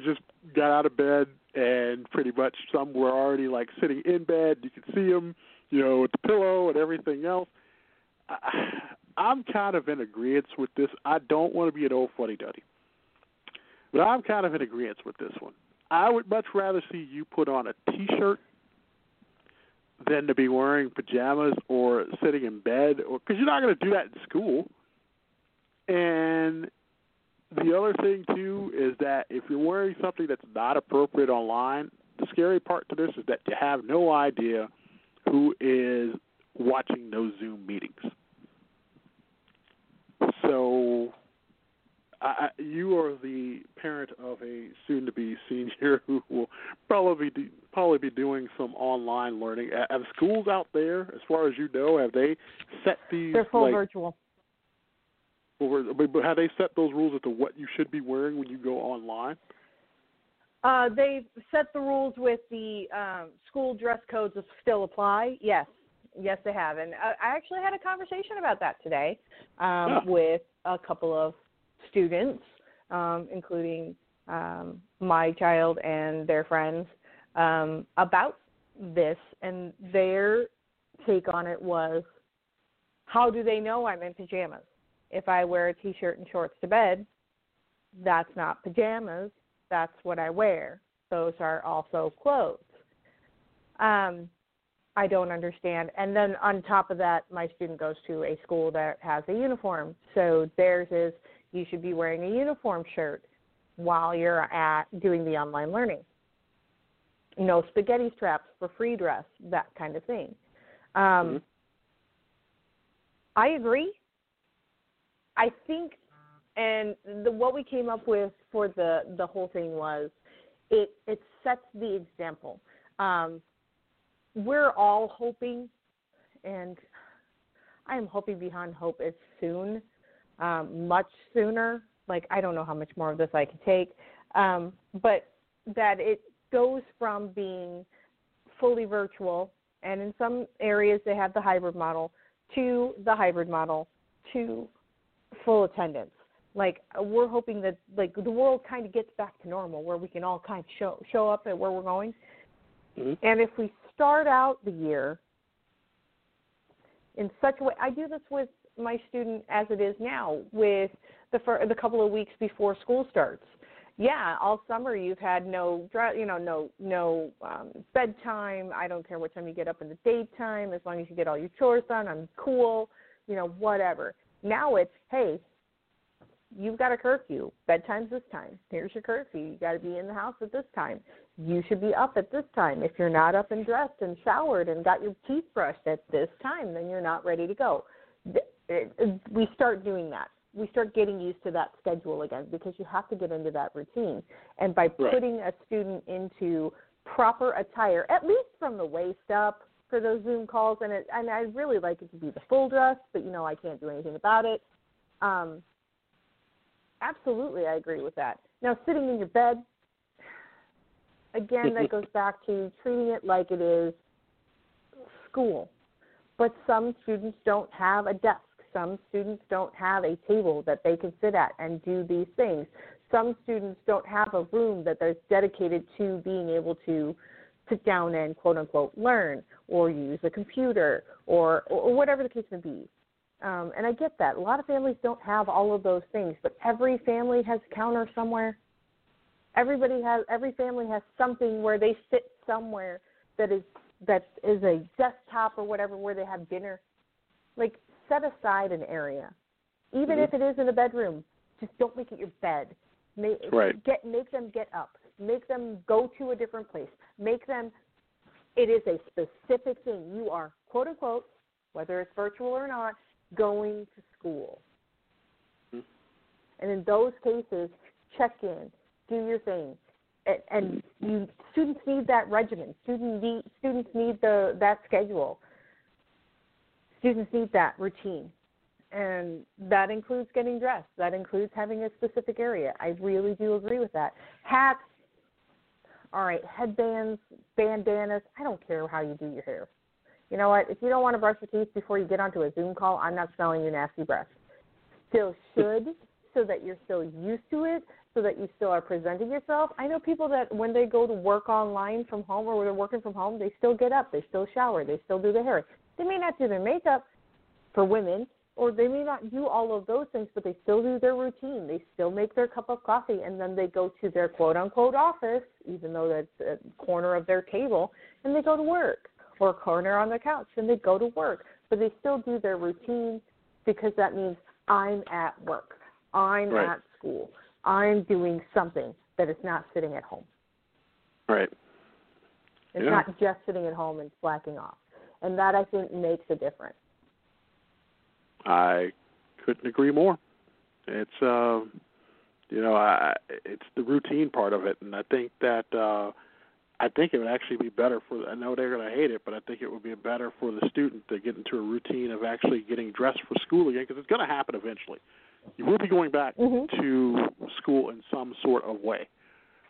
just got out of bed, and pretty much some were already like sitting in bed. You could see them, you know, with the pillow and everything else. I, I'm kind of in agreement with this. I don't want to be an old fuddy duddy. But I'm kind of in agreement with this one. I would much rather see you put on a T-shirt than to be wearing pajamas or sitting in bed, or because you're not going to do that in school. And the other thing too is that if you're wearing something that's not appropriate online, the scary part to this is that you have no idea who is watching those Zoom meetings. So I, you are the parent of a soon-to-be senior who will probably be probably be doing some online learning. Have schools out there, as far as you know, have they set these? They're full like, virtual. But have they set those rules as to what you should be wearing when you go online? Uh, they've set the rules with the um, school dress codes that still apply. Yes, yes, they have. And I, I actually had a conversation about that today um, Yeah. with a couple of students, um, including um, my child and their friends, um, about this. And their take on it was, how do they know I'm in pajamas? If I wear a t-shirt and shorts to bed, that's not pajamas. That's what I wear. Those are also clothes. Um, I don't understand. And then on top of that, my student goes to a school that has a uniform. So theirs is you should be wearing a uniform shirt while you're at doing the online learning. No spaghetti straps for free dress, that kind of thing. Um, I agree. I think, and the, what we came up with for the the whole thing was, it it sets the example. Um, we're all hoping, and I am hoping beyond hope is soon, um, much sooner. Like I don't know how much more of this I can take, um, but that it goes from being fully virtual, and in some areas they have the hybrid model, to the hybrid model, to full attendance. Like we're hoping that like the world kind of gets back to normal, where we can all kind of show show up at where we're going. Mhm. And if we start out the year in such a way, I do this with my student as it is now with the fir- the couple of weeks before school starts. Yeah, all summer you've had no you know no no um, bedtime. I don't care what time you get up in the daytime, as long as you get all your chores done. I'm cool, you know whatever. Now it's hey, you've got a curfew. Bedtime's this time. Here's your curfew. You got to be in the house at this time. You should be up at this time. If you're not up and dressed and showered and got your teeth brushed at this time, then you're not ready to go. It- uh, We start doing that. We start getting used to that schedule again because you have to get into that routine. And by Right. putting a student into proper attire, at least from the waist up for those Zoom calls, and it, and I really like it to be the full dress, but you know I can't do anything about it. Um, absolutely, I agree with that. Now, sitting in your bed, again, that goes back to treating it like it is school. But some students don't have a desk. Some students don't have a table that they can sit at and do these things. Some students don't have a room that they're dedicated to being able to sit down and quote unquote learn or use a computer or or whatever the case may be. Um, and I get that. A lot of families don't have all of those things, but every family has a counter somewhere. Everybody has every family has something where they sit somewhere that is that is a desktop or whatever where they have dinner. Like set aside an area. Even Mhm. if it is in a bedroom, just don't make it your bed. Make Right. get make them get up. Make them go to a different place. Make them it is a specific thing. You are quote unquote, whether it's virtual or not, going to school. Mhm. And in those cases, check in, do your thing. And, and you students need that regimen. Student need, students need the that schedule. Students need that routine. And that includes getting dressed. That includes having a specific area. I really do agree with that. Hats, all right, headbands, bandanas. I don't care how you do your hair. You know what? If you don't want to brush your teeth before you get onto a Zoom call, I'm not smelling your nasty breath. Still should, so that you're still used to it, so that you still are presenting yourself. I know people that when they go to work online from home or when they're working from home, they still get up, they still shower, they still do their hair. They may not do their makeup for women, or they may not do all of those things, but they still do their routine. They still make their cup of coffee, and then they go to their quote unquote office, even though that's a corner of their table, and they go to work, or a corner on their couch, and they go to work. But they still do their routine because that means I'm at work, I'm Right. at school, I'm doing something that is not sitting at home. Right. It's Yeah. not just sitting at home and slacking off. And that I think makes a difference. I couldn't agree more. It's uh, you know, I it's the routine part of it, and I think that uh, I think it would actually be better for. I know they're going to hate it, but I think it would be better for the student to get into a routine of actually getting dressed for school again, because it's going to happen eventually. You will be going back Mhm. to school in some sort of way.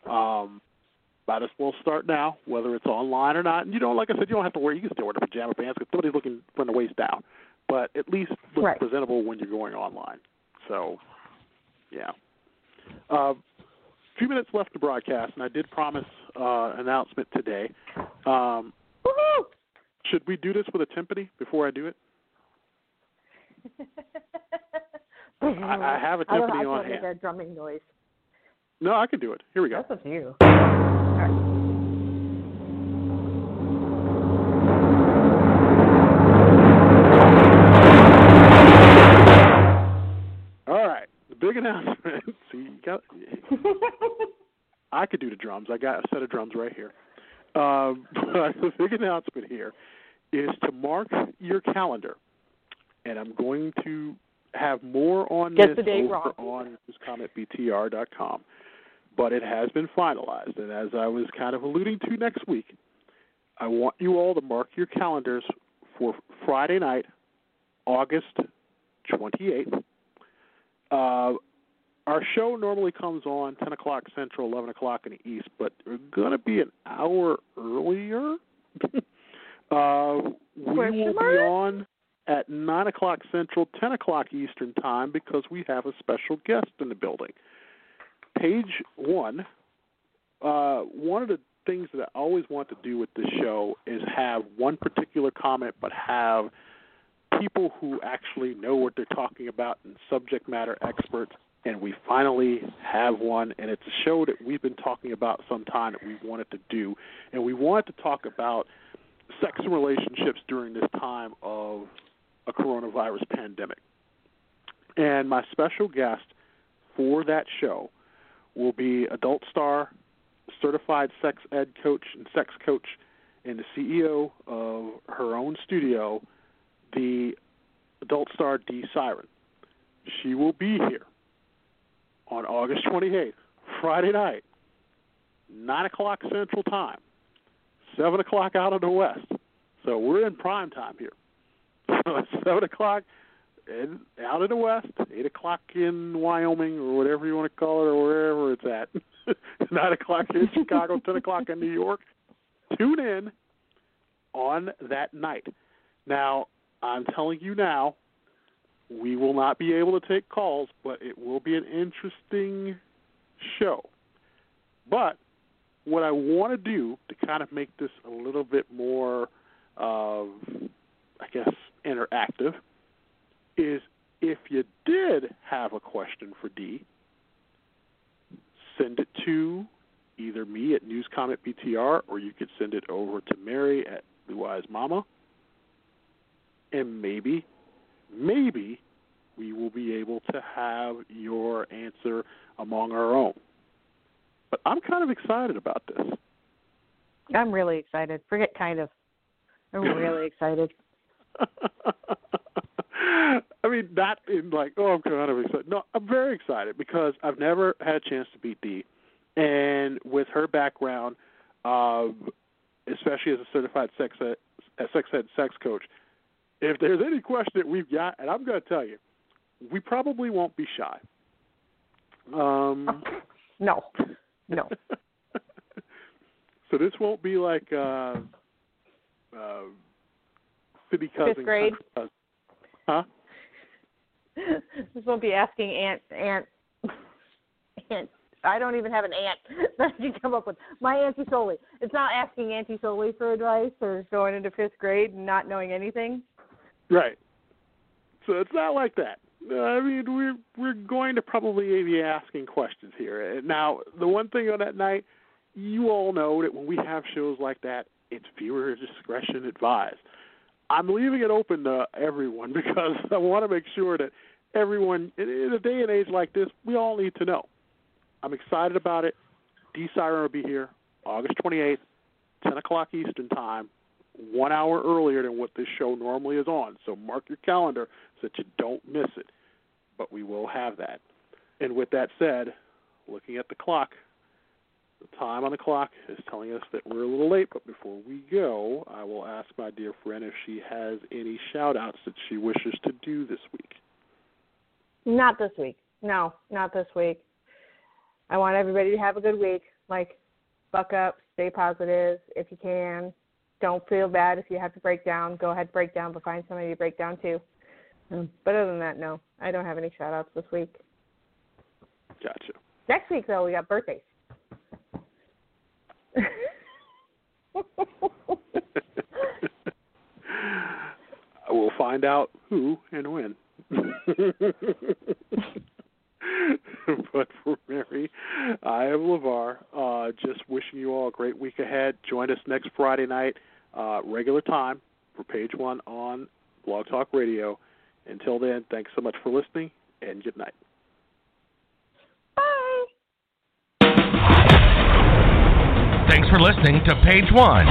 Um, might as well start now, whether it's online or not. And you know, like I said, you don't have to wear. You can still wear the pajama pants because somebody's looking from the waist down, but at least look Right. presentable when you're going online. So, yeah. Uh, a few minutes left to broadcast, and I did promise uh, announcement today. Um, Woohoo! should we do this with a timpani before I do it? I, I have a timpani I on hand. a drumming noise. No, I can do it. Here we go. That's up to you. I could do the drums. I got a set of drums right here. Um, but the big announcement here is to mark your calendar. and I'm going to have more on Get this over wrong. on newscommentbtr.com. But it has been finalized, and as I was kind of alluding to next week, I want you all to mark your calendars for Friday night, August 28th. Uh, our show normally comes on 10 o'clock Central, 11 o'clock in the East, but we're going to be an hour earlier. uh, we Question will be on at 9 o'clock Central, 10 o'clock Eastern Time because we have a special guest in the building. Page one, uh, one of the things that I always want to do with this show is have one particular comment, but have people who actually know what they're talking about and subject matter experts. And we finally have one, and it's a show that we've been talking about some time that we wanted to do. And we wanted to talk about sex and relationships during this time of a coronavirus pandemic. And my special guest for that show will be adult star, certified sex ed coach and sex coach, and the CEO of her own studio, the adult star D Siren. She will be here on August 28th, Friday night, 9 o'clock Central Time, 7 o'clock out of the West. So we're in prime time here. So it's 7 o'clock in, out of the West, 8 o'clock in Wyoming or whatever you want to call it or wherever it's at. 9 o'clock in Chicago, 10 o'clock in New York. Tune in on that night. Now, I'm telling you now, we will not be able to take calls, but it will be an interesting show. But what I want to do to kind of make this a little bit more, uh, I guess, interactive is if you did have a question for D, send it to either me at News Comment BTR or you could send it over to Mary at Blue Eyes Mama. And maybe, maybe we will be able to have your answer among our own. But I'm kind of excited about this. I'm really excited. Forget kind of. I'm really excited. I mean, not in like, oh, I'm kind of excited. No, I'm very excited because I've never had a chance to beat Dee, and with her background, um, especially as a certified sex ed, a sex ed sex coach, if there's any question that we've got, and I'm going to tell you, we probably won't be shy. Um, No, no. so this won't be like uh, uh, city cousin. Fifth grade? cousin. Huh? this won't be asking aunt aunt aunt. I don't even have an aunt that can come up with. My auntie Soli. It's not asking Auntie Soli for advice or going into fifth grade and not knowing anything. Right. So it's not like that. Uh, I mean, we're we're going to probably be asking questions here. Uh, Now, the one thing on that night, you all know that when we have shows like that, it's viewer discretion advised. I'm leaving it open to everyone because I want to make sure that everyone, in a day and age like this, we all need to know. I'm excited about it. D Siren will be here August 28th, 10 o'clock Eastern Time, one hour earlier than what this show normally is on. So mark your calendar so that you don't miss it. But we will have that. And with that said, looking at the clock, the time on the clock is telling us that we're a little late, but before we go, I will ask my dear friend if she has any shout outs that she wishes to do this week. Not this week. No, not this week. I want everybody to have a good week. Like, buck up, stay positive if you can. Don't feel bad if you have to break down. Go ahead, break down, but find somebody to break down to. Um, But other than that, no, I don't have any shout outs this week. Gotcha. Next week, though, we got birthdays. we'll find out who and when. but for Mary, I am LeVar. Uh, just wishing you all a great week ahead. Join us next Friday night, uh, regular time, for page one on Blog Talk Radio. Until then, thanks so much for listening, and good night. Bye. Thanks for listening to Page One.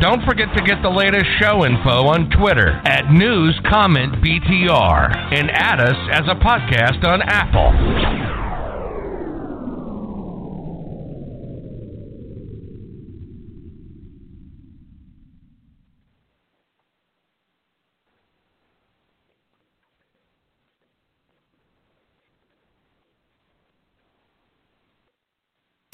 Don't forget to get the latest show info on Twitter at News Comment BTR and add us as a podcast on Apple.